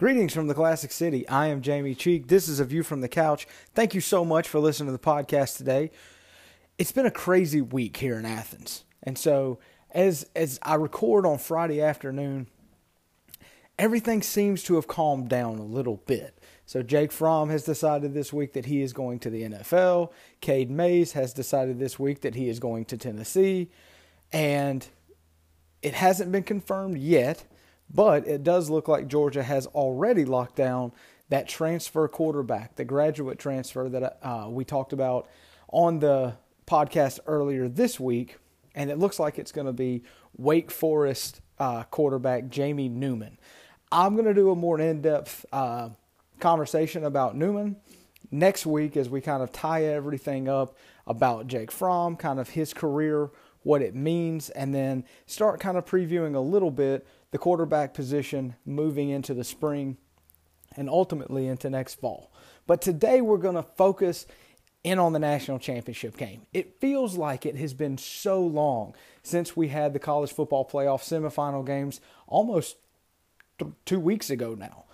Greetings from the Classic City. I am Jamie Cheek. This is A View from the Couch. Thank you so much for listening to the podcast today. It's been a crazy week here in Athens. And so as as I record on Friday afternoon, everything seems to have calmed down a little bit. So Jake Fromm has decided this week that he is going to the NFL. Cade Mays has decided this week that he is going to Tennessee. And it hasn't been confirmed yet, but it does look like Georgia has already locked down that transfer quarterback, the graduate transfer that uh, we talked about on the podcast earlier this week. And it looks like it's going to be Wake Forest uh, quarterback Jamie Newman. I'm going to do a more in depth uh, conversation about Newman next week as we kind of tie everything up about Jake Fromm, kind of his career, what it means, and then start kind of previewing a little bit the quarterback position moving into the spring and ultimately into next fall. But today we're going to focus in on the national championship game. It feels like it has been so long since we had the college football playoff semifinal games almost th- two weeks ago now.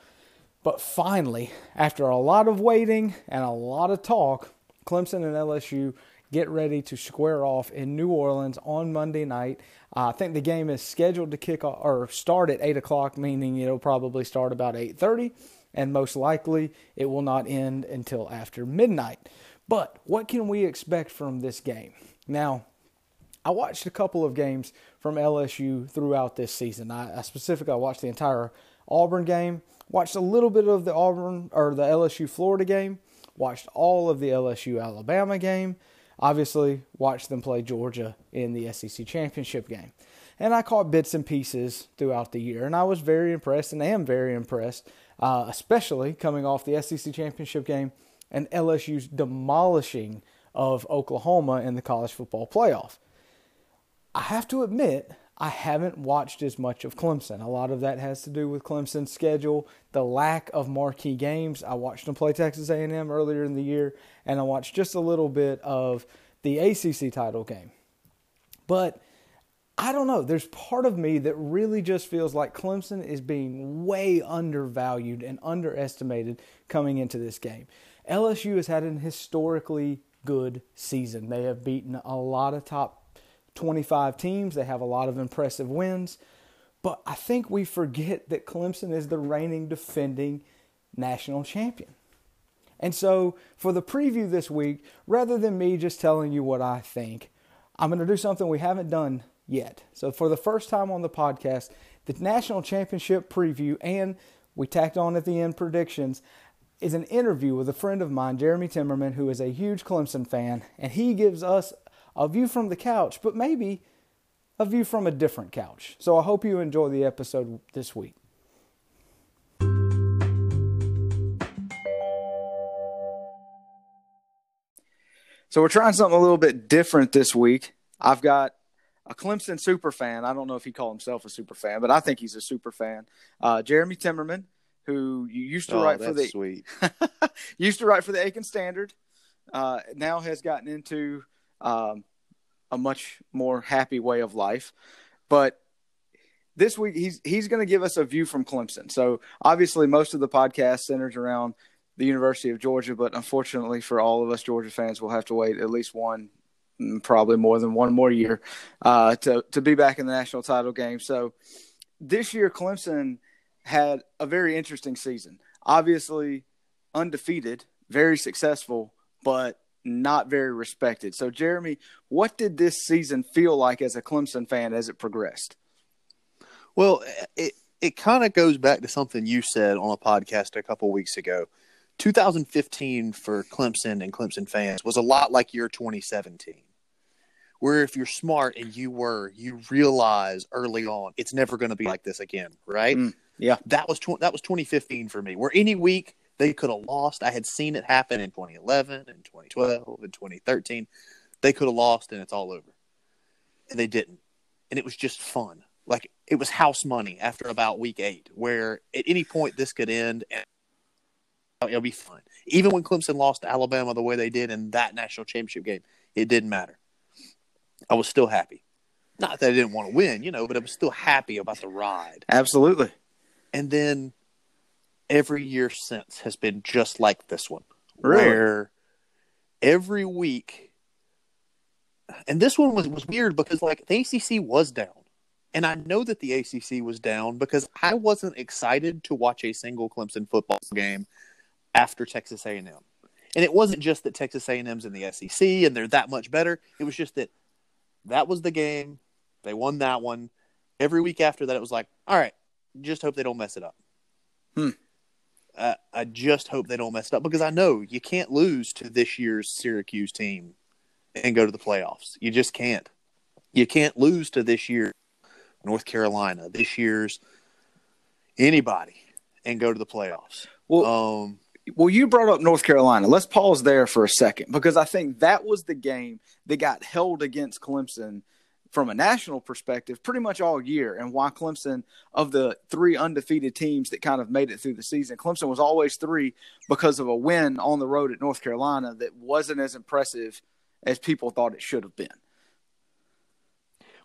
But finally, after a lot of waiting and a lot of talk, Clemson and LSU get ready to square off in New Orleans on Monday night. Uh, I think the game is scheduled to kick off, or start at eight o'clock, meaning it'll probably start about eight thirty, and most likely it will not end until after midnight. But what can we expect from this game? Now, I watched a couple of games from LSU throughout this season. I, I specifically I watched the entire Auburn game, watched a little bit of the Auburn or the LSU Florida game, watched all of the LSU Alabama game, obviously watched them play Georgia in the SEC championship game. And I caught bits and pieces throughout the year, and I was very impressed and am very impressed, uh, especially coming off the SEC championship game and LSU's demolishing of Oklahoma in the college football playoff. I have to admit, I haven't watched as much of Clemson. A lot of that has to do with Clemson's schedule, the lack of marquee games. I watched them play Texas A&M earlier in the year, and I watched just a little bit of the ACC title game. But I don't know. There's part of me that really just feels like Clemson is being way undervalued and underestimated coming into this game. LSU has had an historically good season. They have beaten a lot of top 25 teams. They have a lot of impressive wins. But I think we forget that Clemson is the reigning defending national champion. And so, for the preview this week, rather than me just telling you what I think, I'm going to do something we haven't done yet. So, for the first time on the podcast, the national championship preview, and we tacked on at the end predictions, is an interview with a friend of mine, Jeremy Timmerman, who is a huge Clemson fan, and he gives us a view from the couch, but maybe a view from a different couch. So I hope you enjoy the episode this week. So we're trying something a little bit different this week. I've got a Clemson super fan. I don't know if he called himself a super fan, but I think he's a super fan. Uh, Jeremy Timmerman, who you used to oh, write for the sweet. used to write for the Aiken Standard, uh, now has gotten into um, a much more happy way of life. But this week he's he's going to give us a view from Clemson. So obviously most of the podcast centers around the University of Georgia, but unfortunately for all of us Georgia fans, we'll have to wait at least one, mm, probably more than one more year uh, to to be back in the national title game. So this year Clemson had a very interesting season. Obviously undefeated, very successful, but not very respected. So, Jeremy, what did this season feel like as a Clemson fan as it progressed? Well, it it kind of goes back to something you said on a podcast a couple weeks ago. 2015 for Clemson and Clemson fans was a lot like year 2017. Where if you're smart and you were, you realize early on it's never going to be like this again, right? Mm, yeah. That was tw- that was 2015 for me. Where any week they could have lost. I had seen it happen in 2011 and 2012 and 2013. They could have lost and it's all over. And they didn't. And it was just fun. Like it was house money after about week eight, where at any point this could end and it'll be fine. Even when Clemson lost to Alabama the way they did in that national championship game, it didn't matter. I was still happy. Not that I didn't want to win, you know, but I was still happy about the ride. Absolutely. And then every year since has been just like this one, Really? where every week, and this one was was weird because like the ACC was down, and I know that the ACC was down because I wasn't excited to watch a single Clemson football game after Texas A and M, and it wasn't just that Texas A and M's in the SEC and they're that much better. It was just that that was the game. They won that one. Every week after that, it was like, all right, just hope they don't mess it up. Hmm. Uh, I just hope they don't mess it up because I know you can't lose to this year's Syracuse team and go to the playoffs. You just can't. You can't lose to this year North Carolina, this year's anybody, and go to the playoffs. Well, Um, well, you brought up North Carolina. Let's pause there for a second because I think that was the game that got held against Clemson from a national perspective pretty much all year. And why Clemson, of the three undefeated teams that kind of made it through the season, Clemson was always three because of a win on the road at North Carolina that wasn't as impressive as people thought it should have been.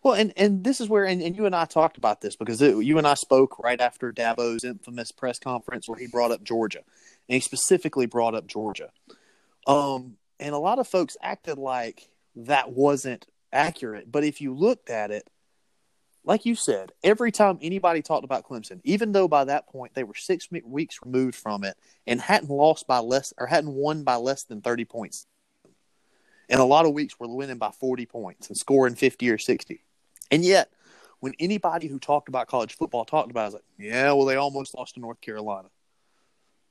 Well, and, and this is where, and, and you and I talked about this because it, you and I spoke right after Dabo's infamous press conference where he brought up Georgia, and he specifically brought up Georgia. Um, and a lot of folks acted like that wasn't accurate, but if you looked at it, like you said, every time anybody talked about Clemson, even though by that point they were six weeks removed from it and hadn't lost by less or hadn't won by less than thirty points, and a lot of weeks were winning by forty points and scoring fifty or sixty. And yet, when anybody who talked about college football talked about it, I was like, yeah, well, they almost lost to North Carolina.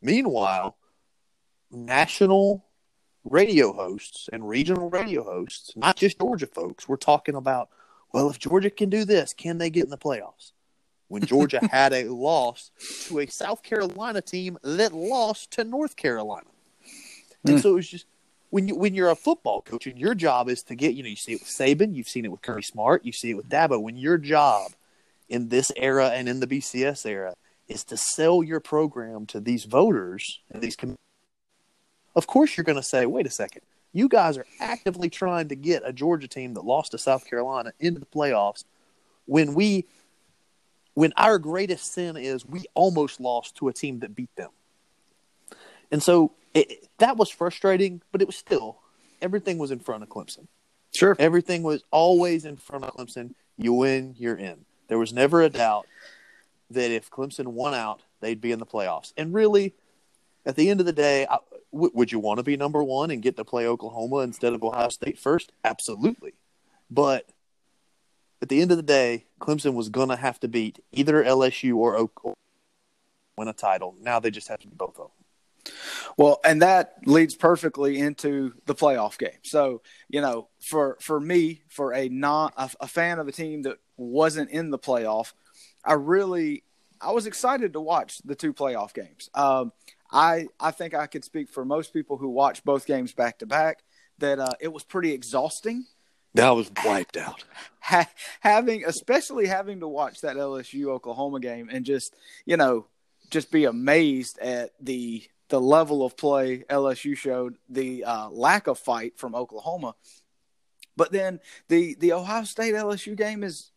Meanwhile, national radio hosts and regional radio hosts, not just Georgia folks, were talking about, well, if Georgia can do this, can they get in the playoffs? When Georgia had a loss to a South Carolina team that lost to North Carolina. And Mm. so it was just when you when you're a football coach and your job is to get you know you see it with Saban, you've seen it with Kirby Smart, you see it with Dabo. When your job in this era and in the BCS era is to sell your program to these voters and these, of course you're going to say, wait a second, you guys are actively trying to get a Georgia team that lost to South Carolina into the playoffs when we when our greatest sin is we almost lost to a team that beat them. And so it, that was frustrating, but it was still everything was in front of Clemson. Sure. Everything was always in front of Clemson. You win, you're in. There was never a doubt that if Clemson won out, they'd be in the playoffs. And really, at the end of the day, I, w- would you want to be number one and get to play Oklahoma instead of Ohio State first? Absolutely. But at the end of the day, Clemson was going to have to beat either LSU or Oklahoma win a title. Now they just have to be both of them. Well, and that leads perfectly into the playoff game. So, you know, for for me, for a non a, a fan of a team that wasn't in the playoff, I really I was excited to watch the two playoff games. Um, I I think I could speak for most people who watch both games back to back that uh, it was pretty exhausting That was wiped out. having especially having to watch that LSU Oklahoma game and just you know just be amazed at the the level of play LSU showed, the uh, lack of fight from Oklahoma. But then the the Ohio State LSU game is,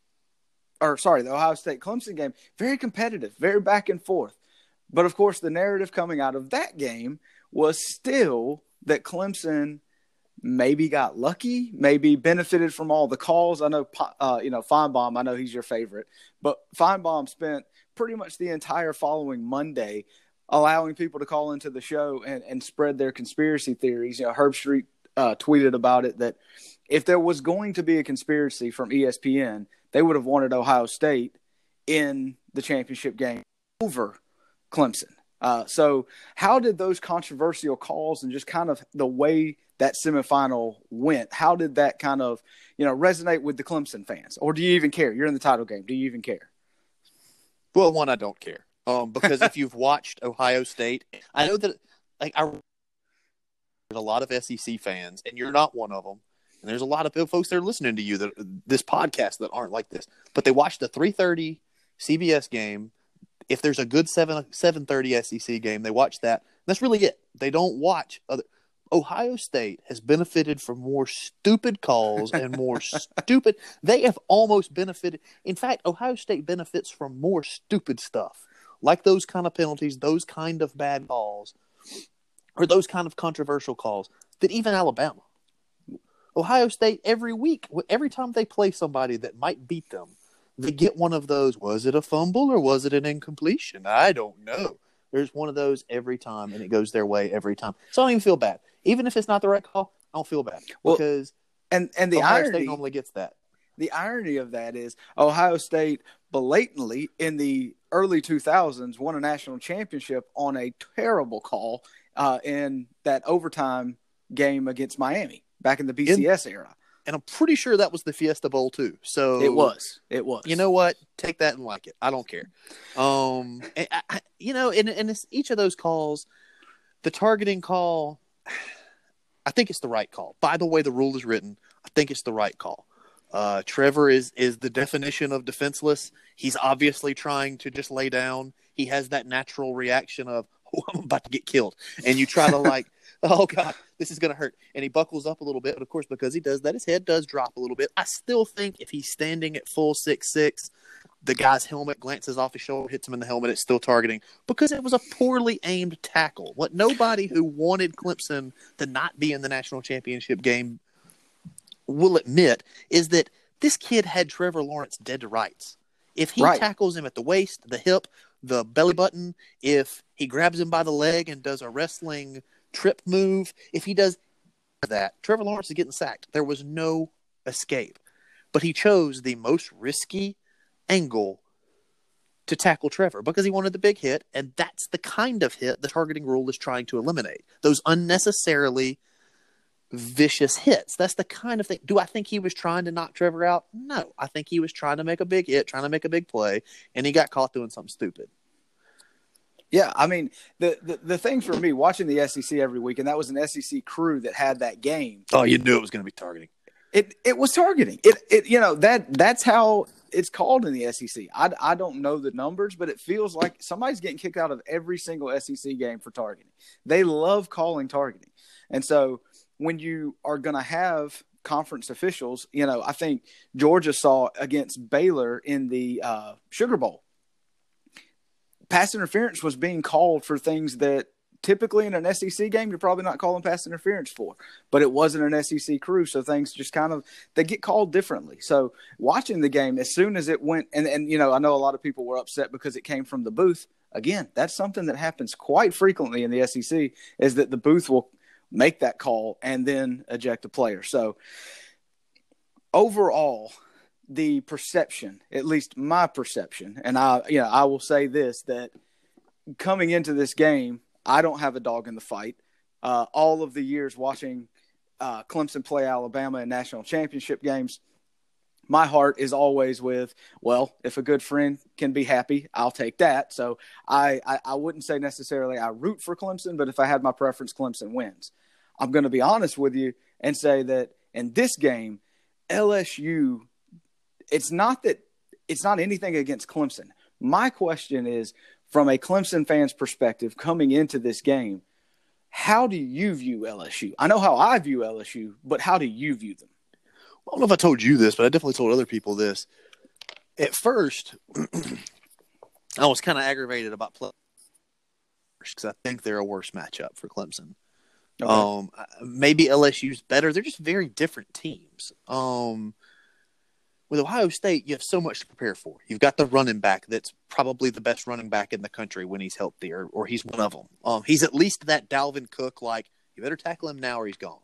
or sorry, the Ohio State Clemson game, very competitive, very back and forth. But of course, the narrative coming out of that game was still that Clemson maybe got lucky, maybe benefited from all the calls. I know, uh, you know, Finebaum. I know he's your favorite, but Finebaum spent pretty much the entire following Monday allowing people to call into the show and, and spread their conspiracy theories. You know, Herbstreit uh, tweeted about it that if there was going to be a conspiracy from ESPN, they would have wanted Ohio State in the championship game over Clemson. Uh, so, how did those controversial calls and just kind of the way that semifinal went, how did that kind of you know resonate with the Clemson fans, or do you even care? You're in the title game. Do you even care? Well, one, I don't care. Um, because if you've watched Ohio State, I know that like I there's a lot of SEC fans, and you're not one of them. And there's a lot of folks that are listening to you that this podcast that aren't like this, but they watch the 3:30 CBS game. If there's a good seven 7:30 SEC game, they watch that. That's really it. They don't watch other. Ohio State has benefited from more stupid calls and more stupid. They have almost benefited. In fact, Ohio State benefits from more stupid stuff like those kind of penalties, those kind of bad calls, or those kind of controversial calls that even Alabama, Ohio State, every week, every time they play somebody that might beat them, they get one of those. Was it a fumble or was it an incompletion? I don't know. There's one of those every time, and it goes their way every time. So I don't even feel bad, even if it's not the right call. I don't feel bad Well, because And and the Ohio irony State normally gets that. the irony of that is Ohio State blatantly in the early 2000s won a national championship on a terrible call uh, in that overtime game against Miami back in the BCS era. And I'm pretty sure that was the Fiesta Bowl too. So It was. It was. You know what? Take that and like it. I don't care. Um, I, I- you know, and and it's each of those calls, the targeting call, I think it's the right call. By the way, the rule is written. I think it's the right call. Uh, Trevor is is the definition of defenseless. He's obviously trying to just lay down. He has that natural reaction of, "Oh, I'm about to get killed," and you try to like, "Oh God, this is going to hurt," and he buckles up a little bit. But of course, because he does that, his head does drop a little bit. I still think if he's standing at full six six, the guy's helmet glances off his shoulder, hits him in the helmet. It's still targeting because it was a poorly aimed tackle. What nobody who wanted Clemson to not be in the national championship game will admit is that this kid had Trevor Lawrence dead to rights. If he Right. tackles him at the waist, the hip, the belly button, if he grabs him by the leg and does a wrestling trip move, if he does that, Trevor Lawrence is getting sacked. There was no escape. But he chose the most risky angle to tackle Trevor because he wanted the big hit, and that's the kind of hit the targeting rule is trying to eliminate. Those unnecessarily vicious hits. That's the kind of thing. Do I think he was trying to knock Trevor out? No. I think he was trying to make a big hit, trying to make a big play, and he got caught doing something stupid. Yeah, I mean the, the the thing for me watching the SEC every week, and that was an SEC crew that had that game. Oh, you knew it was going to be targeting. It it was targeting. It it you know that that's how it's called in the SEC. I, I don't know the numbers, but it feels like somebody's getting kicked out of every single SEC game for targeting. They love calling targeting, and so when you are going to have conference officials, you know, I think Georgia saw against Baylor in the uh, Sugar Bowl. Pass interference was being called for things that typically in an SEC game you're probably not calling pass interference for, but it wasn't an SEC crew, so things just kind of they get called differently. So watching the game, as soon as it went, and and you know, I know a lot of people were upset because it came from the booth. Again, that's something that happens quite frequently in the SEC is that the booth will make that call and then eject a player. So overall, the perception, at least my perception, and I, you know, I will say this that coming into this game, I don't have a dog in the fight. Uh, all of the years watching uh, Clemson play Alabama in national championship games, my heart is always with, well, if a good friend can be happy, I'll take that. So I, I, I wouldn't say necessarily I root for Clemson, but if I had my preference, Clemson wins. I'm going to be honest with you and say that in this game, LSU, it's not that it's not anything against Clemson. My question is from a Clemson fan's perspective coming into this game, how do you view LSU? I know how I view LSU, but how do you view them? I don't know if I told you this, but I definitely told other people this. At first, I was kind of aggravated about play because I think they're a worse matchup for Clemson. Okay. Um, maybe LSU's better. They're just very different teams. Um, with Ohio State, you have so much to prepare for. You've got the running back that's probably the best running back in the country when he's healthy, or, or he's one of them. Um, he's at least that Dalvin Cook, like, you better tackle him now or he's gone.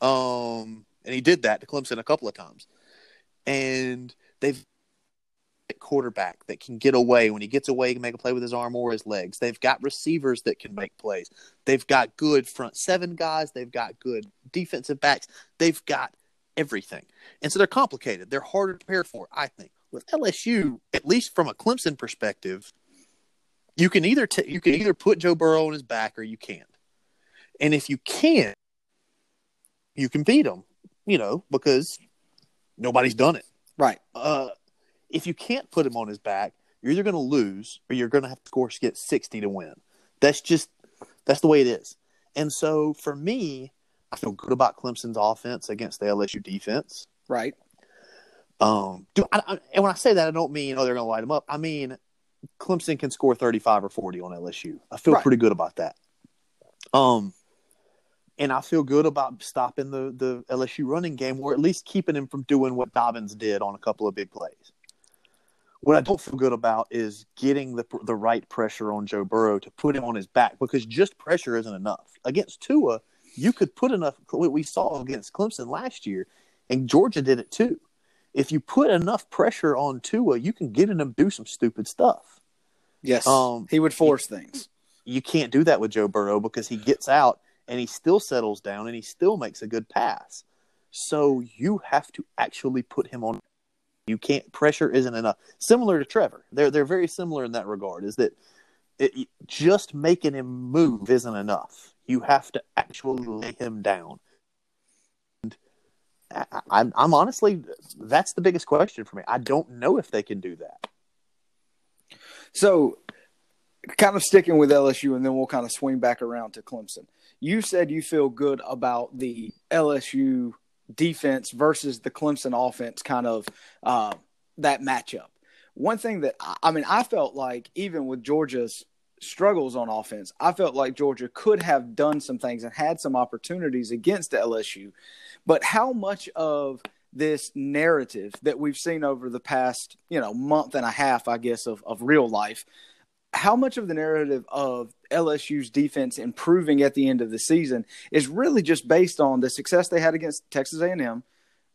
Um, and he did that to Clemson a couple of times. And they've quarterback that can get away. When he gets away, he can make a play with his arm or his legs. They've got receivers that can make plays. They've got good front seven guys. They've got good defensive backs. They've got everything. And so they're complicated. They're harder to prepare for, I think. With LSU, at least from a Clemson perspective, you can either t- you can either put Joe Burrow on his back or you can't. And if you can't, you can beat him, you know, because nobody's done it. Right. Uh, if you can't put him on his back, you're either going to lose or you're going to have to score get 60 to win. That's just that's the way it is. And so for me, I feel good about Clemson's offense against the LSU defense. Right. Um, do I, I, and when I say that, I don't mean oh they're going to light them up. I mean Clemson can score 35 or 40 on LSU. I feel Right. pretty good about that. Um, and I feel good about stopping the the LSU running game, or at least keeping him from doing what Dobbins did on a couple of big plays. What I don't feel good about is getting the the right pressure on Joe Burrow to put him on his back because just pressure isn't enough. Against Tua, you could put enough. What we saw against Clemson last year, and Georgia did it too. If you put enough pressure on Tua, you can get him to do some stupid stuff. Yes, Um, he would force things. You can't do that with Joe Burrow because he gets out and he still settles down and he still makes a good pass. So you have to actually put him on. You can't. Pressure isn't enough. Similar to Trevor, they're they're very similar in that regard. Is that it, just making him move isn't enough. You have to actually lay him down. And I, I'm I'm honestly that's the biggest question for me. I don't know if they can do that. So, kind of sticking with LSU, and then we'll kind of swing back around to Clemson. You said you feel good about the LSU defense versus the Clemson offense, kind of uh, that matchup. One thing that I- I mean, I felt like even with Georgia's struggles on offense, I felt like Georgia could have done some things and had some opportunities against LSU. But how much of this narrative that we've seen over the past, you know, month and a half, I guess, of, of real life, how much of the narrative of LSU's defense improving at the end of the season is really just based on the success they had against Texas A&M,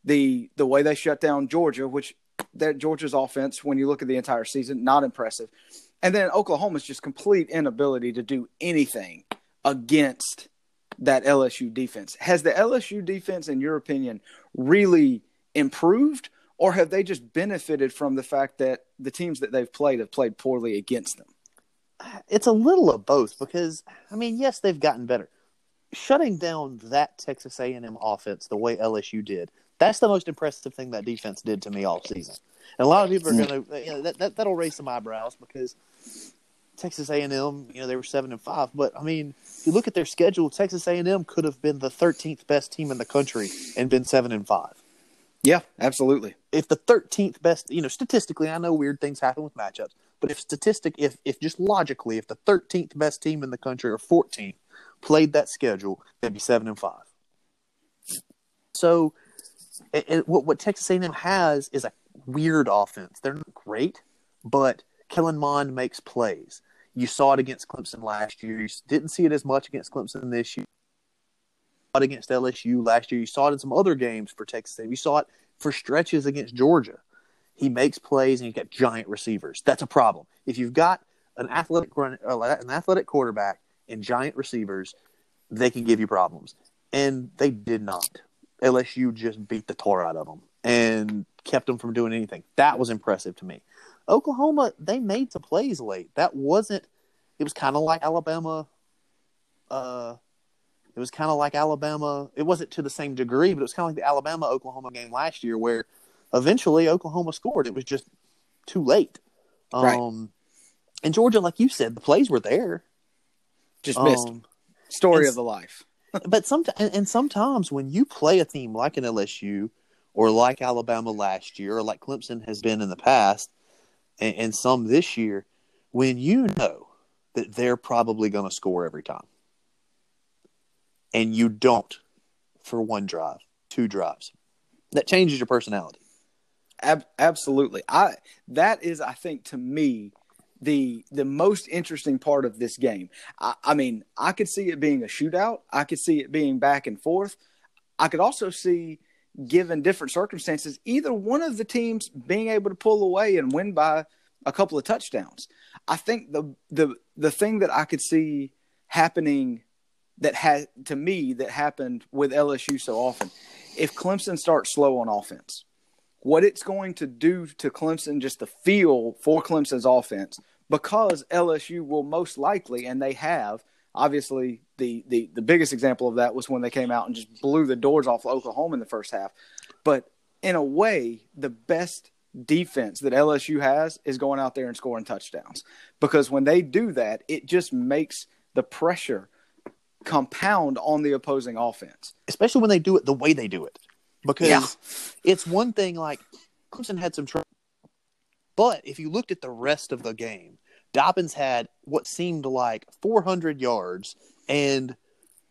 the the way they shut down Georgia, which that Georgia's offense, when you look at the entire season, not impressive, and then Oklahoma's just complete inability to do anything against that LSU defense. Has the LSU defense, in your opinion, really improved, or have they just benefited from the fact that the teams that they've played have played poorly against them? it's a little of both because I mean, yes, they've gotten better. Shutting down that Texas A&M offense the way LSU did, that's the most impressive thing that defense did to me all season. And a lot of people are mm. going to you know, that, that that'll raise some eyebrows because Texas A&M, you know, they were 7 and 5, but I mean, if you look at their schedule, Texas A&M could have been the 13th best team in the country and been 7 and 5 Yeah, absolutely. if the 13th best, you know, statistically, I know weird things happen with matchups, but if statistic, if if just logically, if the 13th best team in the country or 14th played that schedule, they'd be seven and five. So, it, it- what what Texas A&M has is a weird offense. They're not great, but Kellen Mond makes plays. You saw it against Clemson last year. You didn't see it as much against Clemson this year. Against LSU last year. You saw it in some other games for Texas. You saw it for stretches against Georgia. He makes plays and he's got giant receivers. That's a problem. If you've got an athletic uh, an athletic quarterback and giant receivers, they can give you problems. And they did not. LSU just beat the tar out of them and kept them from doing anything. That was impressive to me. Oklahoma, they made some plays late. That wasn't. It was kind of like Alabama. Uh, it was kind of like Alabama. It wasn't to the same degree, but it was kind of like the Alabama Oklahoma game last year, where eventually Oklahoma scored. It was just too late. Um, Right. And Georgia, like you said, the plays were there. Just missed. Um, Story and- of the life. but some and, and sometimes when you play a team like an LSU or like Alabama last year or like Clemson has been in the past and, and some this year, when you know that they're probably going to score every time and you don't for one drive, two drives, that changes your personality. Ab- absolutely. I that is, I think, to me, the the most interesting part of this game. I, I mean, I could see it being a shootout. I could see it being back and forth. I could also see, given different circumstances, either one of the teams being able to pull away and win by a couple of touchdowns. I think the the the thing that I could see happening that had to me that happened with LSU so often, if Clemson starts slow on offense what it's going to do to Clemson, just the feel for Clemson's offense, because LSU will most likely, and they have, obviously, the, the, the biggest example of that was when they came out and just blew the doors off Oklahoma in the first half. But in a way, the best defense that LSU has is going out there and scoring touchdowns. Because when they do that, it just makes the pressure compound on the opposing offense. especially when they do it the way they do it. Because Yeah. it's one thing like Clemson had some trouble But if you looked at the rest of the game, Dobbins had what seemed like 400 yards, and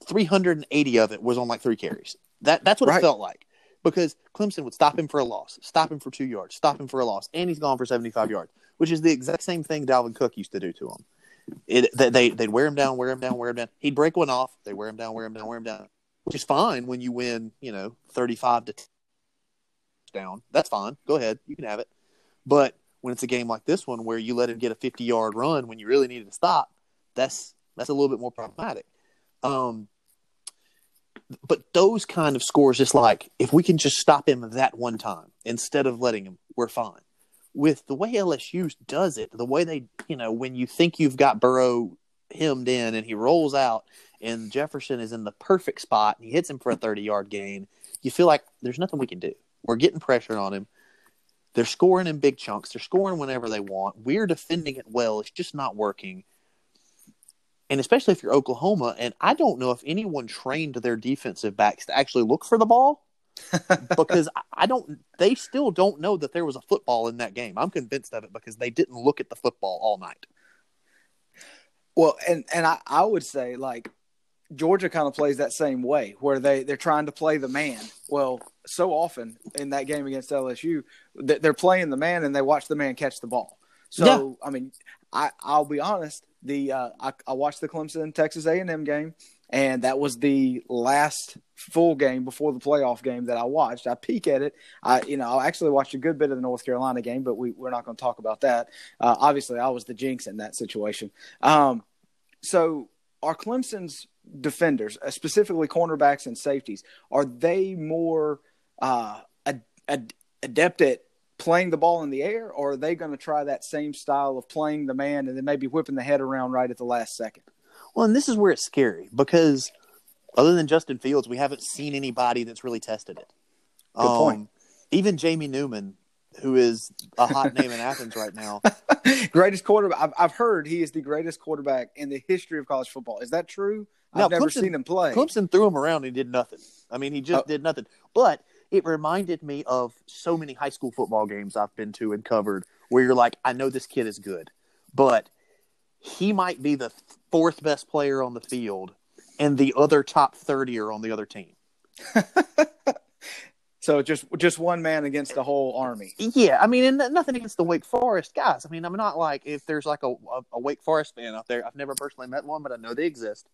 380 of it was on like three carries. That that's what Right. it felt like because Clemson would stop him for a loss, stop him for two yards, stop him for a loss, and he's gone for 75 yards, which is the exact same thing Dalvin Cook used to do to him. It, they, they they'd wear him down, wear him down, wear him down. He'd break one off. They wear him down, wear him down, wear him down, which is fine when you win. You know, 35 to 10 down. That's fine. Go ahead, you can have it. But when it's a game like this one where you let him get a 50 yard run when you really needed to stop, that's that's a little bit more problematic. Um, but those kind of scores, just like if we can just stop him that one time instead of letting him, we're fine. With the way LSU does it, the way they, you know, when you think you've got Burrow hemmed in and he rolls out and Jefferson is in the perfect spot and he hits him for a 30 yard gain, you feel like there's nothing we can do. We're getting pressure on him. They're scoring in big chunks. They're scoring whenever they want. We're defending it well. It's just not working. And especially if you're Oklahoma, and I don't know if anyone trained their defensive backs to actually look for the ball because I- don't. They still don't know that there was a football in that game. I'm convinced of it because they didn't look at the football all night. Well, and and I, I would say like Georgia kind of plays that same way where they they're trying to play the man. Well, so often in that game against LSU, th- they're playing the man and they watch the man catch the ball. So I mean, I I'll be honest. The uh, I, I watched the Clemson Texas A and M game, and that was the last full game before the playoff game that I watched. I peek at it. I you know I actually watched a good bit of the North Carolina game, but we we're not going to talk about that. Uh, obviously, I was the jinx in that situation. Um, so are Clemson's defenders, uh, specifically cornerbacks and safeties, are they more uh, ad- ad- adept at playing the ball in the air, or are they going to try that same style of playing the man and then maybe whipping the head around right at the last second? Well, and this is where it's scary because other than Justin Fields, we haven't seen anybody that's really tested it. Um, Good point. Even Jamie Newman, who is a hot name in Athens right now, greatest quarterback. I've, I've heard he is the greatest quarterback in the history of college football. Is that true? No, I've never Clemson- seen him play. Clemson threw him around and he did nothing. I mean, he just Oh. did nothing. But it reminded me of so many high school football games I've been to and covered where you're like, I know this kid is good, but he might be the fourth best player on the field and the other top 30 are on the other team. So just just one man against the whole army. Yeah, I mean, and nothing against the Wake Forest guys. I mean, I'm not like if there's like a, a, a Wake Forest fan out there. I've never personally met one, but I know they exist,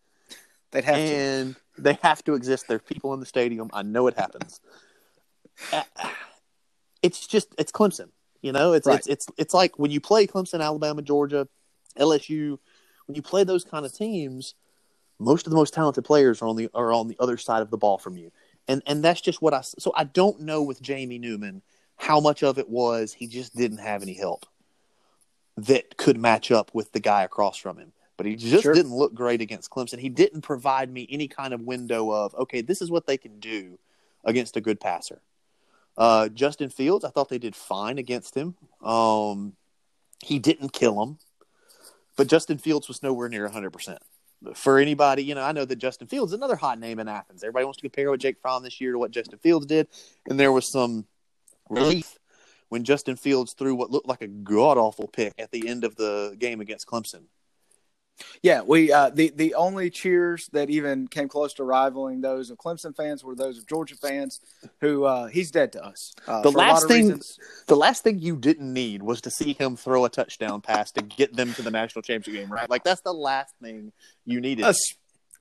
They'd have to. and they have to exist. There's people in the stadium. I know it happens. It's just it's Clemson. You know, it's Right. it's it's it's like when you play Clemson, Alabama, Georgia, LSU. When you play those kind of teams, most of the most talented players are on the are on the other side of the ball from you, and and that's just what I. So I don't know with Jamie Newman how much of it was he just didn't have any help that could match up with the guy across from him. But he just Sure. didn't look great against Clemson. He didn't provide me any kind of window of okay, this is what they can do against a good passer. Uh, Justin Fields, I thought they did fine against him. Um, he didn't kill him, but Justin Fields was nowhere near 100%. For anybody, you know, I know that Justin Fields is another hot name in Athens. Everybody wants to compare what Jake Fromm this year to what Justin Fields did. And there was some relief when Justin Fields threw what looked like a god awful pick at the end of the game against Clemson. Yeah, we uh, the the only cheers that even came close to rivaling those of Clemson fans were those of Georgia fans, who uh, he's dead to us. Uh, The for a lot last thing- reasons. The last thing you didn't need was to see him throw a touchdown pass to get them to the national championship game, right? Like that's the last thing you needed. Es-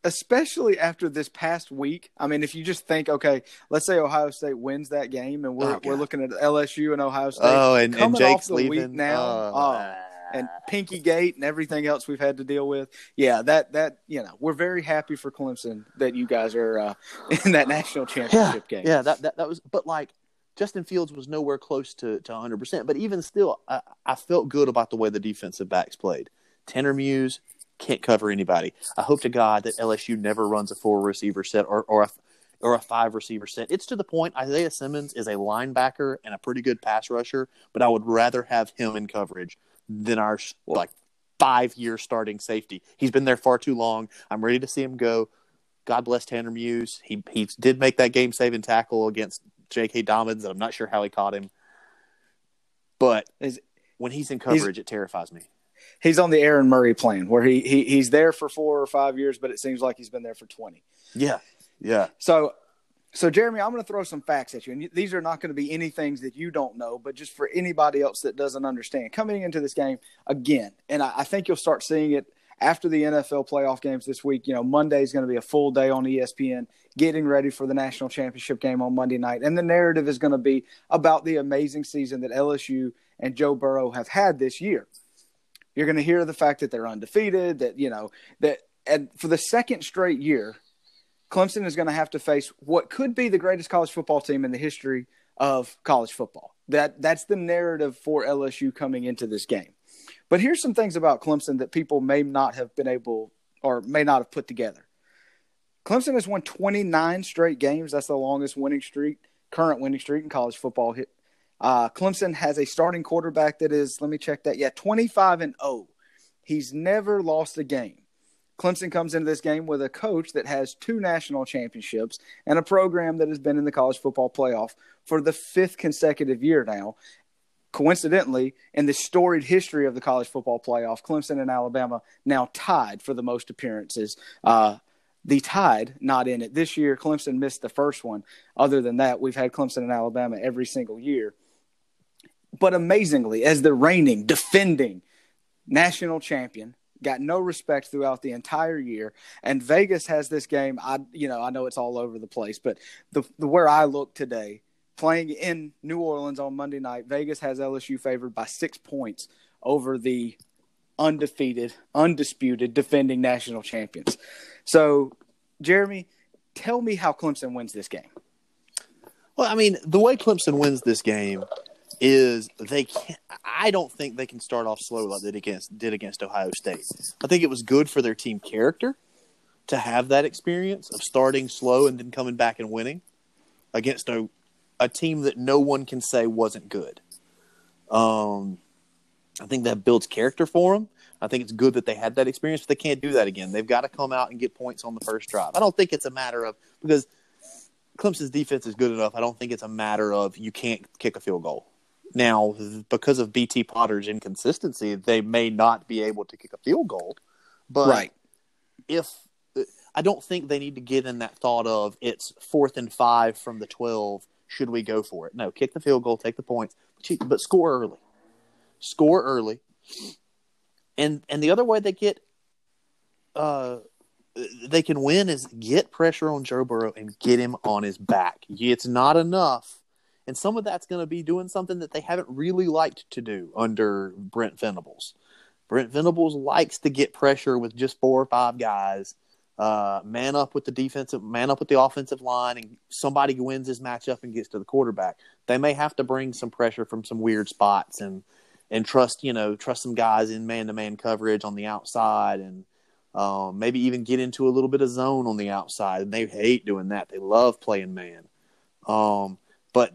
especially after this past week. I mean, if you just think, okay, let's say Ohio State wins that game, and we're Oh, we're looking at LSU and Ohio State, oh, and, and Jake's off the week leaving now, Oh, oh, and Pinky Gate and everything else we've had to deal with. Yeah, that that you know, we're very happy for Clemson that you guys are uh, in that national championship game. yeah, that, that that was. But like Justin Fields was nowhere close to to 100. percent But even still, I, I felt good about the way the defensive backs played. Tanner Muse can't cover anybody. I hope to God that LSU never runs a four receiver set or or a or a five receiver set. It's to the point Isaiah Simmons is a linebacker and a pretty good pass rusher, but I would rather have him in coverage than our like five year starting safety. He's been there far too long. I'm ready to see him go. God bless Tanner Muse. He he did make that game saving tackle against J.K. Dobbins, and I'm not sure how he caught him. But when he's in coverage, it terrifies me. He's on the Aaron Murray plan where he, he he's there for four or five years, but it seems like he's been there for twenty. Yeah, yeah. So, so Jeremy, I'm going to throw some facts at you, and these are not going to be any things that you don't know, but just for anybody else that doesn't understand. Coming into this game again, and I, I think you'll start seeing it after the NFL playoff games this week. You know, Monday is going to be a full day on ESPN, getting ready for the national championship game on Monday night, and the narrative is going to be about the amazing season that LSU and Joe Burrow have had this year. You're going to hear the fact that they're undefeated, that you know that, and for the second straight year Clemson is going to have to face what could be the greatest college football team in the history of college football. That that's the narrative for LSU coming into this game. But here's some things about Clemson that people may not have been able or may not have put together. Clemson has won 29 straight games. That's the longest winning streak, current winning streak in college football. Uh, Clemson has a starting quarterback that is, let me check that. Yeah, 25 and 0. He's never lost a game. Clemson comes into this game with a coach that has two national championships and a program that has been in the college football playoff for the fifth consecutive year now. Coincidentally, in the storied history of the college football playoff, Clemson and Alabama now tied for the most appearances. Uh, the Tide not in it this year. Clemson missed the first one. Other than that, we've had Clemson and Alabama every single year. But amazingly, as the reigning, defending national champion, got no respect throughout the entire year. And Vegas has this game. I, you know, I know it's all over the place, but the, the where I look today, playing in New Orleans on Monday night, Vegas has LSU favored by six points over the undefeated, undisputed, defending national champions. So, Jeremy, tell me how Clemson wins this game. Well, I mean, the way Clemson wins this game is they can't? I don't think they can start off slow like they did against did against Ohio State. I think it was good for their team character to have that experience of starting slow and then coming back and winning against a a team that no one can say wasn't good. Um, I think that builds character for them. I think it's good that they had that experience, but they can't do that again. They've got to come out and get points on the first drive. I don't think it's a matter of because Clemson's defense is good enough. I don't think it's a matter of you can't kick a field goal. Now, because of BT Potter's inconsistency, they may not be able to kick a field goal. But right. if I don't think they need to get in that thought of it's fourth and five from the 12, should we go for it? No, kick the field goal, take the points, but score early. Score early. And and the other way they get uh they can win is get pressure on Joe Burrow and get him on his back. It's not enough and some of that's going to be doing something that they haven't really liked to do under Brent Venables. Brent Venables likes to get pressure with just four or five guys, uh, man up with the defensive, man up with the offensive line, and somebody wins his matchup and gets to the quarterback. They may have to bring some pressure from some weird spots and and trust you know trust some guys in man to man coverage on the outside and um, maybe even get into a little bit of zone on the outside. And they hate doing that. They love playing man. Um, but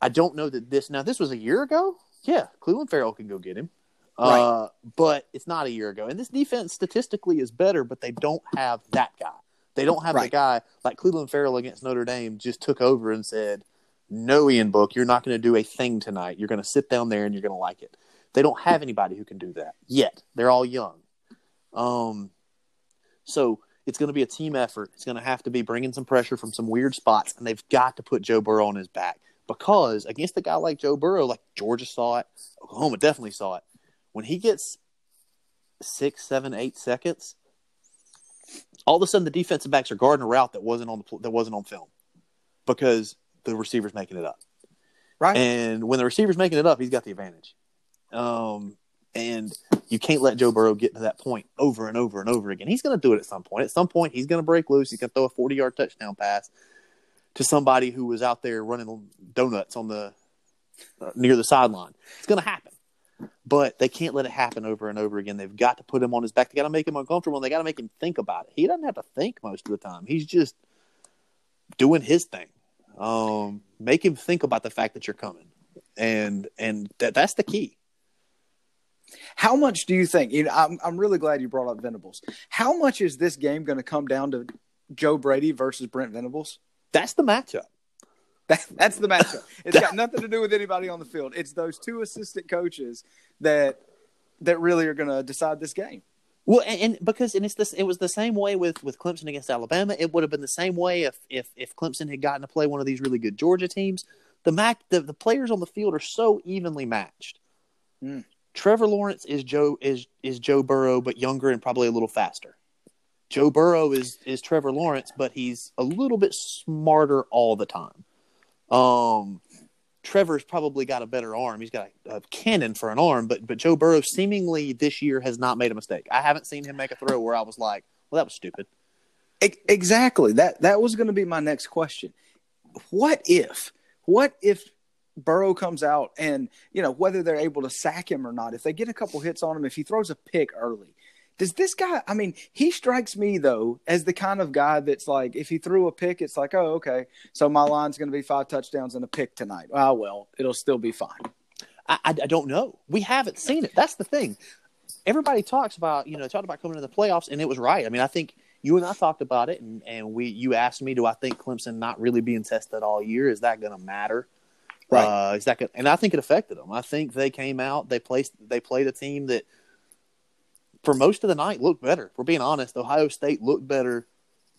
I don't know that this now this was a year ago. Yeah, Clelin Ferrell can go get him. Right. Uh, but it's not a year ago. And this defense statistically is better, but they don't have that guy. They don't have right. the guy like Clelin Ferrell against Notre Dame just took over and said, No, Ian Book, you're not going to do a thing tonight. You're going to sit down there and you're going to like it. They don't have anybody who can do that yet. They're all young. Um, so it's going to be a team effort. It's going to have to be bringing some pressure from some weird spots, and they've got to put Joe Burrow on his back because against a guy like Joe Burrow, like Georgia saw it, Oklahoma definitely saw it. When he gets six, seven, eight seconds, all of a sudden the defensive backs are guarding a route that wasn't on the that wasn't on film because the receiver's making it up. Right. And when the receiver's making it up, he's got the advantage. Um, and you can't let Joe Burrow get to that point over and over and over again. He's going to do it at some point. At some point, he's going to break loose. He's going to throw a 40 yard touchdown pass to somebody who was out there running donuts on the uh, near the sideline. It's going to happen. But they can't let it happen over and over again. They've got to put him on his back. They got to make him uncomfortable and they got to make him think about it. He doesn't have to think most of the time. He's just doing his thing. Um, make him think about the fact that you're coming. And and that that's the key. How much do you think? You know, I'm I'm really glad you brought up Venables. How much is this game going to come down to Joe Brady versus Brent Venables? That's the matchup. That, that's the matchup. It's got nothing to do with anybody on the field. It's those two assistant coaches that that really are going to decide this game. Well, and, and, because and it's this, it was the same way with with Clemson against Alabama. It would have been the same way if if if Clemson had gotten to play one of these really good Georgia teams. The Mac the, the players on the field are so evenly matched. Mm. Trevor Lawrence is Joe is is Joe Burrow, but younger and probably a little faster. Joe Burrow is is Trevor Lawrence, but he's a little bit smarter all the time. Um, Trevor's probably got a better arm. He's got a, a, cannon for an arm, but but Joe Burrow seemingly this year has not made a mistake. I haven't seen him make a throw where I was like, "Well, that was stupid." Exactly. That that was going to be my next question. What if? What if Burrow comes out and you know whether they're able to sack him or not? If they get a couple hits on him, if he throws a pick early, does this guy? I mean, he strikes me though as the kind of guy that's like, if he threw a pick, it's like, oh, okay, so my line's going to be five touchdowns and a pick tonight. Ah, oh, well, it'll still be fine. I, I, don't know. We haven't seen it. That's the thing. Everybody talks about, you know, talked about coming to the playoffs, and it was right. I mean, I think you and I talked about it, and, and we you asked me, do I think Clemson not really being tested all year is that going to matter? Right. Uh, is and I think it affected them. I think they came out, they placed, they played a team that for most of the night looked better. We're being honest, Ohio State looked better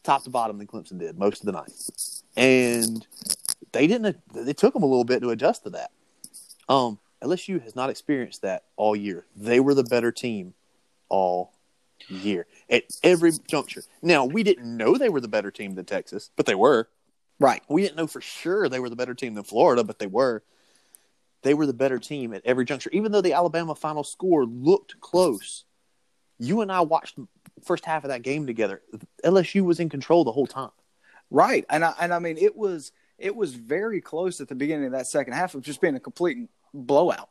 top to bottom than Clemson did most of the night, and they didn't. It took them a little bit to adjust to that. Um, LSU has not experienced that all year. They were the better team all year at every juncture. Now we didn't know they were the better team than Texas, but they were. Right. We didn't know for sure they were the better team than Florida, but they were. They were the better team at every juncture, even though the Alabama final score looked close you and I watched the first half of that game together. LSU was in control the whole time. Right. And I and I mean it was it was very close at the beginning of that second half of just being a complete blowout.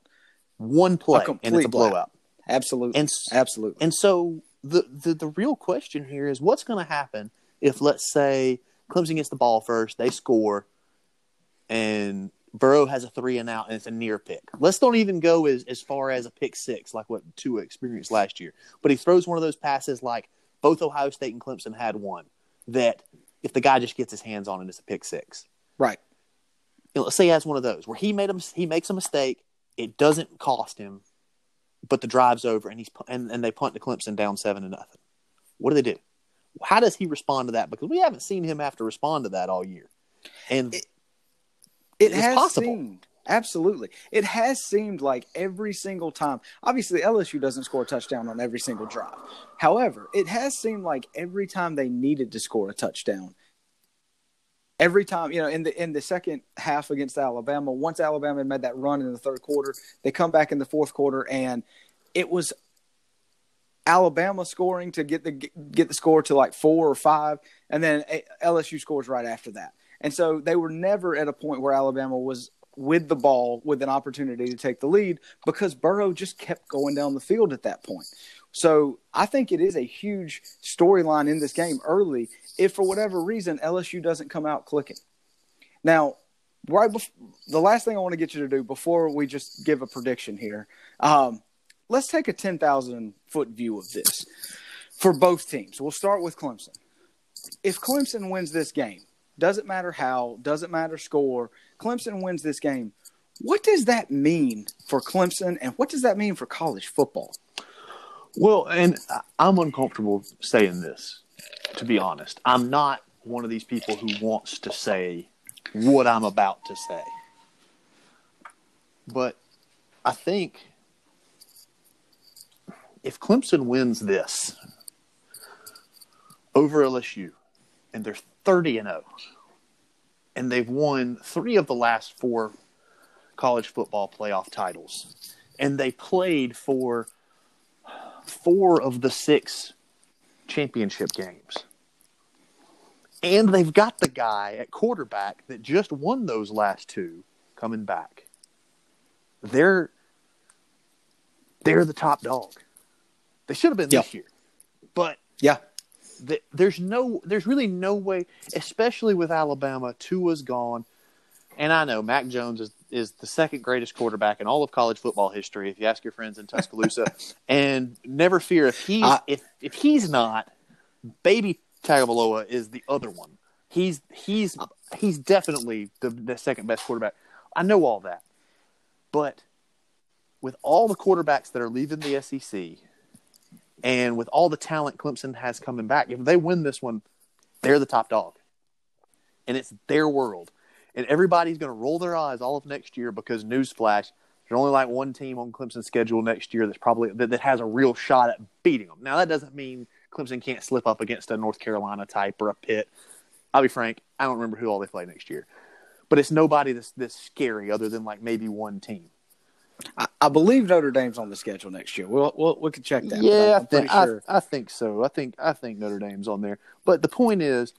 One play and it's a blowout. blowout. Absolutely. And absolutely. And so the, the the real question here is what's going to happen if let's say Clemson gets the ball first, they score, and Burrow has a three and out, and it's a near pick. Let's don't even go as, as far as a pick six, like what Tua experienced last year. But he throws one of those passes like both Ohio State and Clemson had one that if the guy just gets his hands on it, it's a pick six. Right. You know, let's say he has one of those where he made a, he makes a mistake, it doesn't cost him, but the drive's over, and he's and, and they punt to Clemson down seven to nothing. What do they do? How does he respond to that? Because we haven't seen him have to respond to that all year. And it, it has possible. seemed absolutely. It has seemed like every single time. Obviously, LSU doesn't score a touchdown on every single drive. However, it has seemed like every time they needed to score a touchdown, every time you know in the in the second half against Alabama, once Alabama had made that run in the third quarter, they come back in the fourth quarter and it was Alabama scoring to get the get the score to like four or five, and then LSU scores right after that. And so they were never at a point where Alabama was with the ball with an opportunity to take the lead because Burrow just kept going down the field at that point. So I think it is a huge storyline in this game early if for whatever reason LSU doesn't come out clicking. Now, right before, the last thing I want to get you to do before we just give a prediction here, um, let's take a 10,000 foot view of this for both teams. We'll start with Clemson. If Clemson wins this game, doesn't matter how, doesn't matter score. Clemson wins this game. What does that mean for Clemson and what does that mean for college football? Well, and I'm uncomfortable saying this, to be honest. I'm not one of these people who wants to say what I'm about to say. But I think if Clemson wins this over LSU and they're 30 and 0. And they've won three of the last four college football playoff titles. And they played for four of the six championship games. And they've got the guy at quarterback that just won those last two coming back. They're they're the top dog. They should have been this year. But yeah, there's no, there's really no way, especially with Alabama. Tua's gone, and I know Mac Jones is is the second greatest quarterback in all of college football history. If you ask your friends in Tuscaloosa, and never fear if he's if if he's not, Baby Tagovailoa is the other one. He's he's he's definitely the, the second best quarterback. I know all that, but with all the quarterbacks that are leaving the SEC, and with all the talent Clemson has coming back, if they win this one, they're the top dog, and it's their world, and everybody's going to roll their eyes all of next year because newsflash. There's only like one team on Clemson's schedule next year that's probably that, that has a real shot at beating them. Now that doesn't mean Clemson can't slip up against a North Carolina type or a Pitt. I'll be frank, I don't remember who all they play next year, but it's nobody that's this scary other than like maybe one team. I, I, believe Notre Dame's on the schedule next year. We'll, we'll we can check that. Yeah, I think, sure. I, I think so. I think I think Notre Dame's on there. But the point is,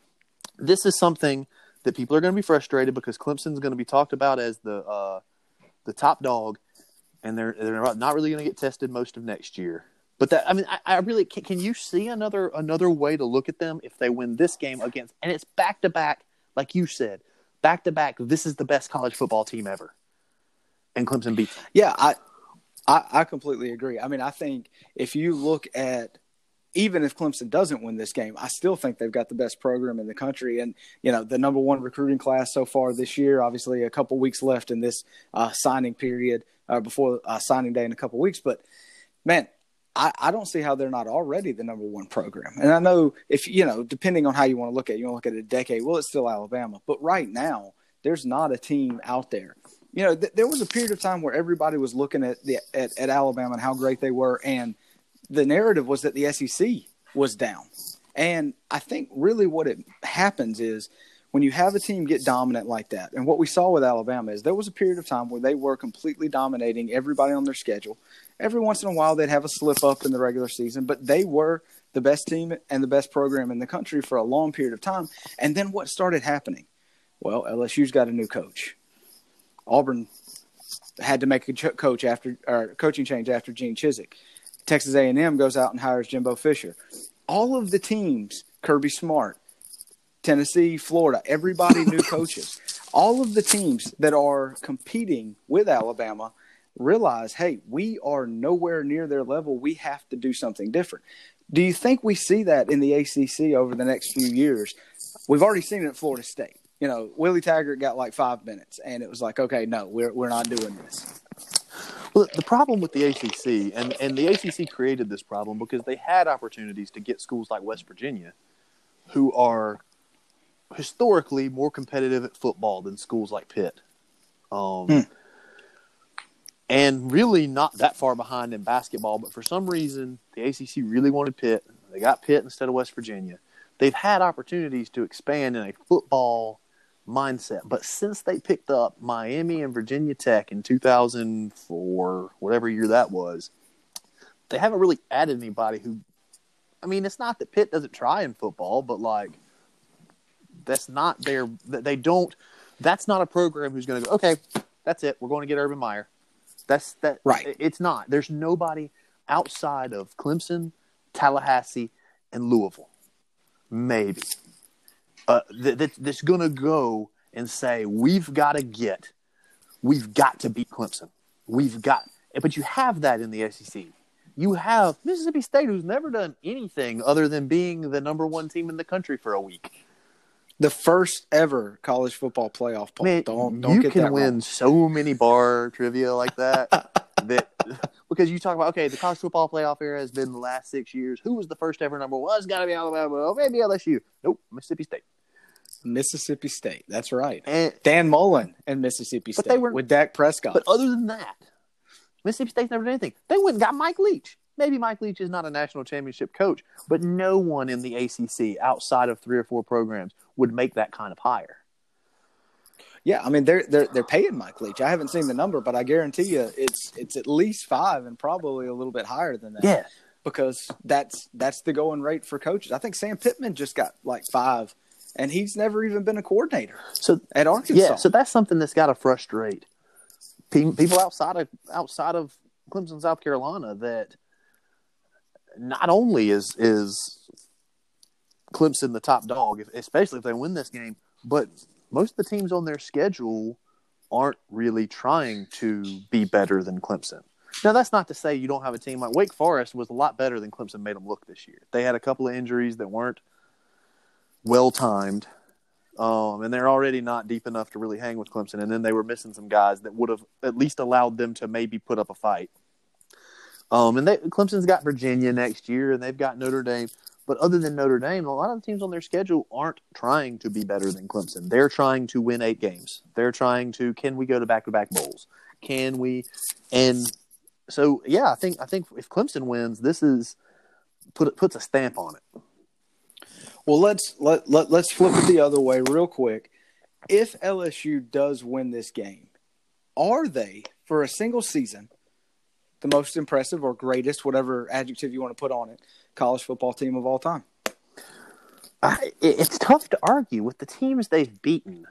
this is something that people are going to be frustrated because Clemson's going to be talked about as the uh, the top dog, and they're they're not really going to get tested most of next year. But that I mean, I, I really can, can. you see another another way to look at them if they win this game against, and it's back to back, like you said, back to back. This is the best college football team ever, and Clemson beats them. Yeah, I, I I completely agree. I mean, I think if you look at even if Clemson doesn't win this game, I still think they've got the best program in the country, and you know the number one recruiting class so far this year. Obviously, a couple weeks left in this uh, signing period uh, before uh, signing day in a couple weeks, but man, I, I don't see how they're not already the number one program. And I know if you know, depending on how you want to look at it, you want to look at it a decade. Well, it's still Alabama, but right now there's not a team out there. You know, th- there was a period of time where everybody was looking at the at, at Alabama and how great they were, and the narrative was that the SEC was down. And I think really what it happens is when you have a team get dominant like that, and what we saw with Alabama is there was a period of time where they were completely dominating everybody on their schedule. Every once in a while, they'd have a slip up in the regular season, but they were the best team and the best program in the country for a long period of time. And then what started happening? Well, LSU's got a new coach. Auburn had to make a coach after or coaching change after Gene Chizik. Texas A&M goes out and hires Jimbo Fisher. All of the teams, Kirby Smart, Tennessee, Florida, everybody new coaches. All of the teams that are competing with Alabama realize, hey, we are nowhere near their level. We have to do something different. Do you think we see that in the ACC over the next few years? We've already seen it at Florida State. You know, Willie Taggart got like five minutes, and it was like, okay, no, we're we're not doing this. Well, the problem with the ACC, and and the ACC created this problem because they had opportunities to get schools like West Virginia, who are historically more competitive at football than schools like Pitt. Um, hmm. And really not that far behind in basketball, but for some reason, the ACC really wanted Pitt. They got Pitt instead of West Virginia. They've had opportunities to expand in a football mindset, but since they picked up Miami and Virginia Tech in 2004, whatever year that was, they haven't really added anybody who. I mean, it's not that Pitt doesn't try in football, but like that's not their. They don't. That's not a program who's going to go. Okay, that's it. We're going to get Urban Meyer. That's that. Right. It's not. There's nobody outside of Clemson, Tallahassee, and Louisville. Maybe. Uh, that, that, that's going to go and say we've got to get, we've got to beat Clemson. We've got, but you have that in the SEC. You have Mississippi State, who's never done anything other than being the number one team in the country for a week the first ever college football playoff poll. Man, don't don't you get can win wrong. so many bar trivia like that that because you talk about okay, the college football playoff era has been the last six years. Who was the first ever number one? It's got to be Alabama. Oh, maybe LSU. Nope, Mississippi State. Mississippi State. That's right. And, Dan Mullen and Mississippi State they were, with Dak Prescott. But other than that, Mississippi State's never done anything. They went and got Mike Leach. Maybe Mike Leach is not a national championship coach, but no one in the ACC outside of three or four programs would make that kind of hire. Yeah, I mean they're they're they're paying Mike Leach. I haven't seen the number, but I guarantee you it's it's at least five and probably a little bit higher than that. Yeah, because that's that's the going rate for coaches. I think Sam Pittman just got like five, and he's never even been a coordinator. So at Arkansas, yeah, so that's something that's got to frustrate people outside of outside of Clemson, South Carolina. That not only is is Clemson the top dog, especially if they win this game. But most of the teams on their schedule aren't really trying to be better than Clemson. Now, that's not to say you don't have a team like Wake Forest was a lot better than Clemson made them look this year. They had a couple of injuries that weren't well timed, Um, and they're already not deep enough to really hang with Clemson. And then they were missing some guys that would have at least allowed them to maybe put up a fight. Um, and they, Clemson's got Virginia next year, and they've got Notre Dame. But other than Notre Dame, a lot of the teams on their schedule aren't trying to be better than Clemson. They're trying to win eight games. They're trying to can we go to back to back bowls? Can we? And so yeah, I think I think if Clemson wins, this is put puts a stamp on it. Well, let's let, let let's flip it the other way real quick. If LSU does win this game, are they for a single season the most impressive or greatest, whatever adjective you want to put on it, college football team of all time? I, it's tough to argue with the teams they've beaten.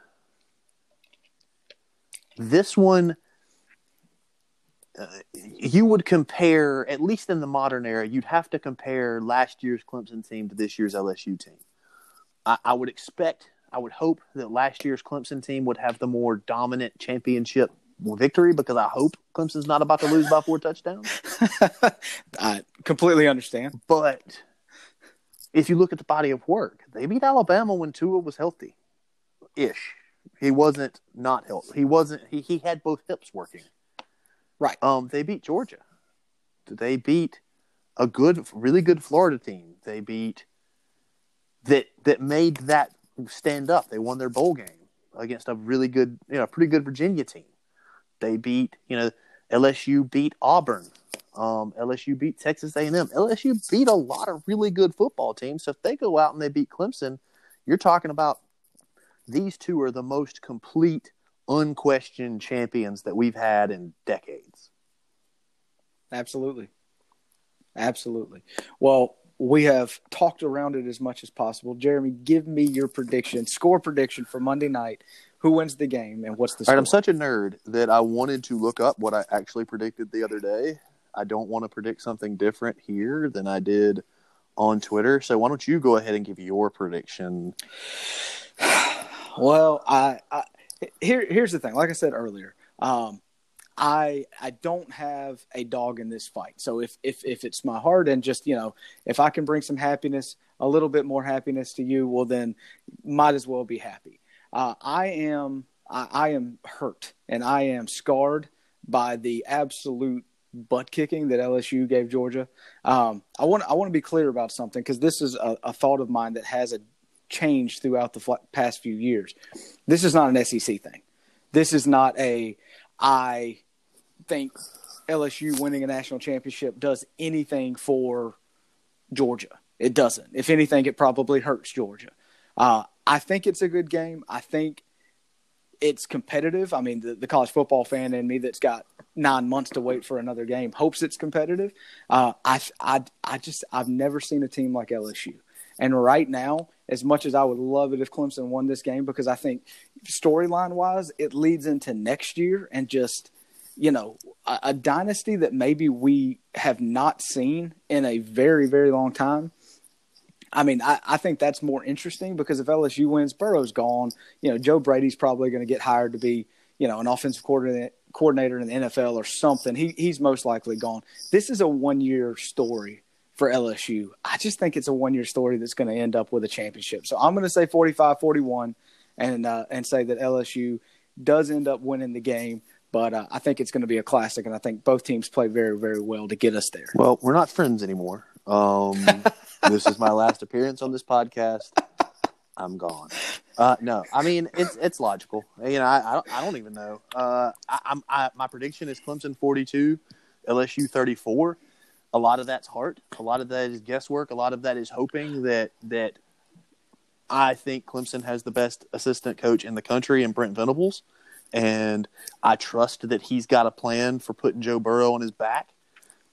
This one, uh, you would compare, at least in the modern era, you'd have to compare last year's Clemson team to this year's LSU team. I, I would expect, I would hope that last year's Clemson team would have the more dominant championship victory because I hope Clemson's not about to lose by four touchdowns. I completely understand. But if you look at the body of work, they beat Alabama when Tua was healthy ish. He wasn't not healthy. He wasn't he, he had both hips working. Right. Um they beat Georgia. They beat a good really good Florida team. They beat that that made that stand up. They won their bowl game against a really good, you know, pretty good Virginia team. They beat, you know, LSU beat Auburn. Um, LSU beat Texas A&M. LSU beat a lot of really good football teams. So if they go out and they beat Clemson, you're talking about these two are the most complete, unquestioned champions that we've had in decades. Absolutely. Absolutely. Well, we have talked around it as much as possible. Jeremy, give me your prediction, score prediction for Monday night. Who wins the game and what's the All score? right, I'm such a nerd that I wanted to look up what I actually predicted the other day. I don't want to predict something different here than I did on Twitter. So why don't you go ahead and give your prediction? Well, I, I here here's the thing. Like I said earlier, um, I I don't have a dog in this fight. So if if if it's my heart and just you know if I can bring some happiness, a little bit more happiness to you, well then might as well be happy. Uh, I am I, I am hurt and I am scarred by the absolute butt kicking that LSU gave Georgia. Um, I want I want to be clear about something because this is a, a thought of mine that has a changed throughout the past few years. This is not an SEC thing. This is not a I think LSU winning a national championship does anything for Georgia. It doesn't. If anything, it probably hurts Georgia. Uh, I think it's a good game. I think it's competitive. I mean, the, the, college football fan in me that's got nine months to wait for another game hopes it's competitive. Uh, I, I, I just I've never seen a team like LSU. And right now, as much as I would love it if Clemson won this game, because I think storyline wise, it leads into next year and just, you know, a, a, dynasty that maybe we have not seen in a very, very long time. I mean, I, I think that's more interesting because if LSU wins, Burrow's gone. You know, Joe Brady's probably going to get hired to be, you know, an offensive coordinator coordinator in the NFL or something. He he's most likely gone. This is a one year story for LSU. I just think it's a one year story that's going to end up with a championship. So I'm going to say 45 41 and, uh, and say that LSU does end up winning the game. But uh, I think it's going to be a classic, and I think both teams play very, very well to get us there. Well, we're not friends anymore. Um, this is my last appearance on this podcast. I'm gone. Uh, no, I mean it's it's logical. You know, I I don't, I don't even know. Uh, I, I'm I, my prediction is Clemson 42, LSU 34 a lot of that's heart. A lot of that is guesswork. A lot of that is hoping that that I think Clemson has the best assistant coach in the country in Brent Venables, and I trust that he's got a plan for putting Joe Burrow on his back,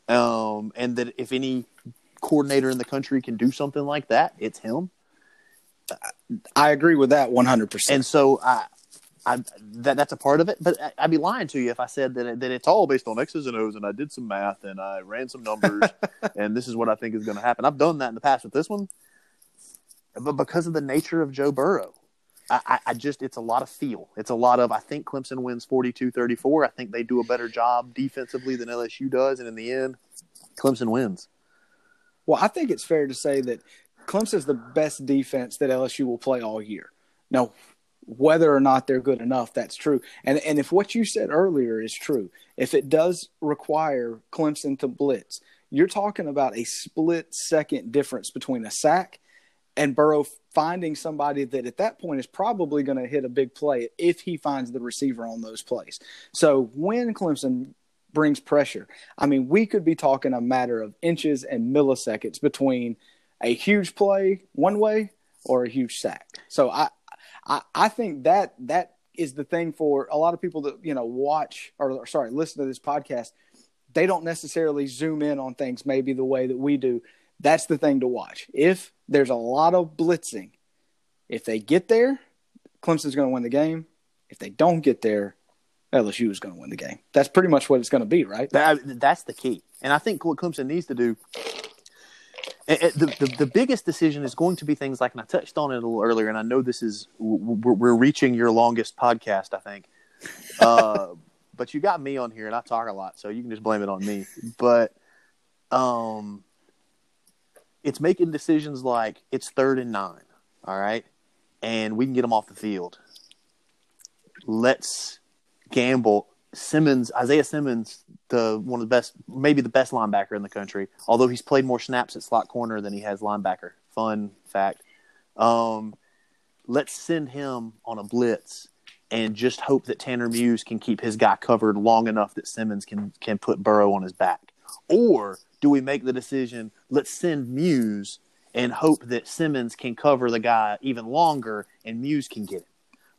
um, and that if any coordinator in the country can do something like that, it's him. I agree with that one hundred percent. And so I, I that that's a part of it, but I, would be lying to you if I said that it, that it's all based on X's and O's, and I did some math and I ran some numbers, and this is what I think is going to happen. I've done that in the past with this one, but because of the nature of Joe Burrow, I, I just it's a lot of feel. It's a lot of I think Clemson wins 42-34. I think they do a better job defensively than LSU does, and in the end, Clemson wins. Well, I think it's fair to say that Clemson's the best defense that LSU will play all year. Now, whether or not they're good enough, that's true. And and if what you said earlier is true, if it does require Clemson to blitz, you're talking about a split second difference between a sack and Burrow finding somebody that at that point is probably going to hit a big play if he finds the receiver on those plays. So when Clemson brings pressure, I mean, we could be talking a matter of inches and milliseconds between a huge play one way or a huge sack. So I, I, I think that that is the thing for a lot of people that you know watch or, or sorry listen to this podcast. They don't necessarily zoom in on things maybe the way that we do. That's the thing to watch. If there's a lot of blitzing, if they get there, Clemson's going to win the game. If they don't get there, LSU is going to win the game. That's pretty much what it's going to be, right? That, that's the key. And I think what Clemson needs to do the, the, the biggest decision is going to be things like, and I touched on it a little earlier, and I know this is we're, we're reaching your longest podcast, I think. Uh, but you got me on here, and I talk a lot, so you can just blame it on me. But um, it's making decisions like it's third and nine, all right, and we can get them off the field. Let's gamble Simmons, Isaiah Simmons, the one of the best, maybe the best linebacker in the country. Although he's played more snaps at slot corner than he has linebacker. Fun fact. Um, let's send him on a blitz and just hope that Tanner Muse can keep his guy covered long enough that Simmons can can put Burrow on his back. Or do we make the decision? Let's send Muse and hope that Simmons can cover the guy even longer and Muse can get it.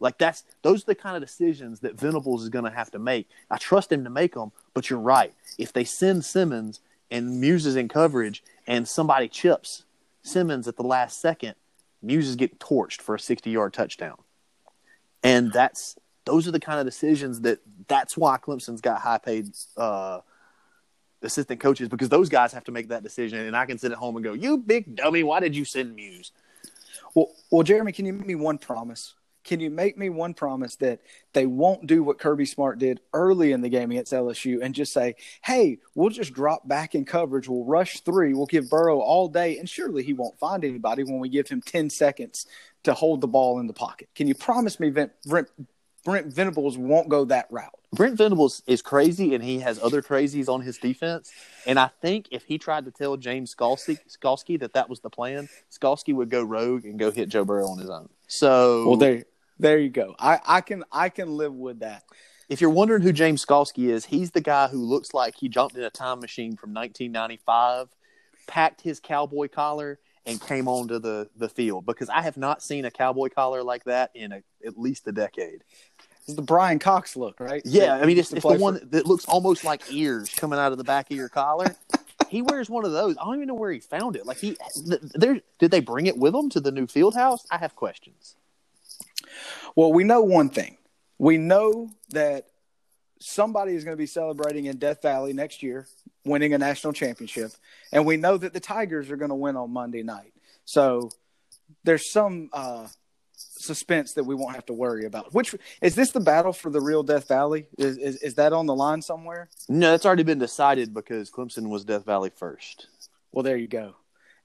Like that's those are the kind of decisions that Venables is going to have to make. I trust him to make them, but you're right. If they send Simmons and Muse is in coverage and somebody chips Simmons at the last second, Muse is getting torched for a 60-yard touchdown. And that's those are the kind of decisions that that's why Clemson's got high-paid uh, assistant coaches because those guys have to make that decision. And I can sit at home and go, "You big dummy, why did you send Muse?" Well, well, Jeremy, can you make me one promise? Can you make me one promise that they won't do what Kirby Smart did early in the game against LSU and just say, hey, we'll just drop back in coverage. We'll rush three. We'll give Burrow all day. And surely he won't find anybody when we give him 10 seconds to hold the ball in the pocket. Can you promise me Brent, Brent Venables won't go that route? Brent Venables is crazy and he has other crazies on his defense. And I think if he tried to tell James Skalski, Skalski that that was the plan, Skalski would go rogue and go hit Joe Burrow on his own. So well, there there you go. I, I can I can live with that. If you're wondering who James Skalski is, he's the guy who looks like he jumped in a time machine from 1995, packed his cowboy collar, and came onto the, the field. Because I have not seen a cowboy collar like that in a, at least a decade. It's the Brian Cox look, right? Yeah, I mean it's, it's the one for... that looks almost like ears coming out of the back of your collar. he wears one of those. I don't even know where he found it. Like he, there, did they bring it with him to the new field house? I have questions. Well, we know one thing. We know that somebody is going to be celebrating in Death Valley next year, winning a national championship, and we know that the Tigers are going to win on Monday night. So there's some uh, suspense that we won't have to worry about. Which is this the battle for the real Death Valley? Is, is is that on the line somewhere? No, that's already been decided because Clemson was Death Valley first. Well, there you go.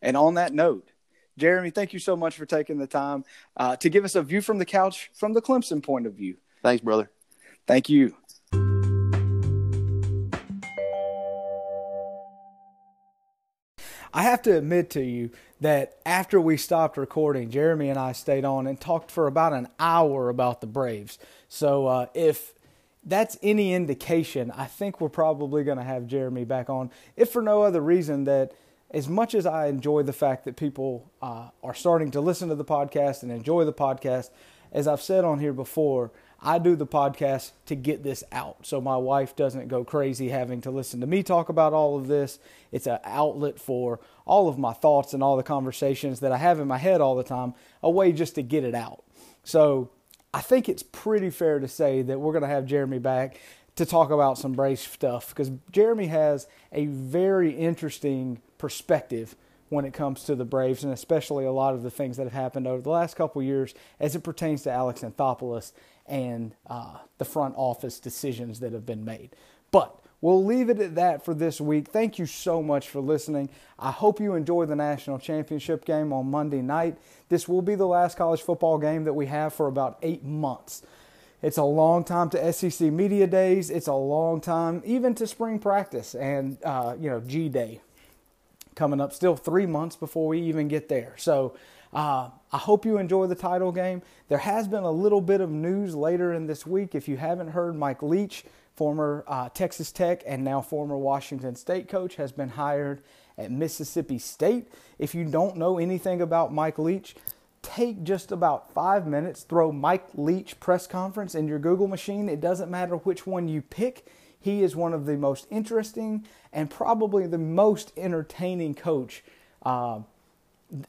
And on that note, Jeremy, thank you so much for taking the time uh, to give us a view from the couch from the Clemson point of view. Thanks, brother. Thank you. I have to admit to you that after we stopped recording, Jeremy and I stayed on and talked for about an hour about the Braves. So uh, if that's any indication, I think we're probably going to have Jeremy back on, if for no other reason that – as much as I enjoy the fact that people uh, are starting to listen to the podcast and enjoy the podcast, as I've said on here before, I do the podcast to get this out so my wife doesn't go crazy having to listen to me talk about all of this. It's an outlet for all of my thoughts and all the conversations that I have in my head all the time, a way just to get it out. So I think it's pretty fair to say that we're going to have Jeremy back to talk about some Braves stuff because Jeremy has a very interesting perspective when it comes to the Braves, and especially a lot of the things that have happened over the last couple years as it pertains to Alex Anthopoulos and uh, the front office decisions that have been made. But we'll leave it at that for this week. Thank you so much for listening. I hope you enjoy the national championship game on Monday night. This will be the last college football game that we have for about eight months. It's a long time to SEC media days. It's a long time even to spring practice and uh, you know G Day coming up. Still three months before we even get there. So uh, I hope you enjoy the title game. There has been a little bit of news later in this week. If you haven't heard, Mike Leach, former uh, Texas Tech and now former Washington State coach, has been hired at Mississippi State. If you don't know anything about Mike Leach, take just about five minutes, throw Mike Leach press conference in your Google machine. It doesn't matter which one you pick. He is one of the most interesting and probably the most entertaining coach uh,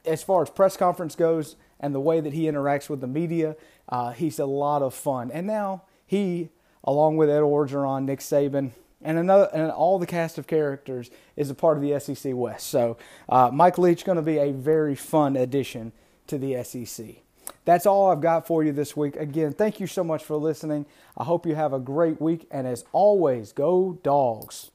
as far as press conference goes and the way that he interacts with the media. Uh, he's a lot of fun. And now he, along with Ed Orgeron, Nick Saban, and another and all the cast of characters is a part of the SEC West. So uh, Mike Leach going to be a very fun addition to the SEC. That's all I've got for you this week. Again, thank you so much for listening. I hope you have a great week. And as always, go dogs.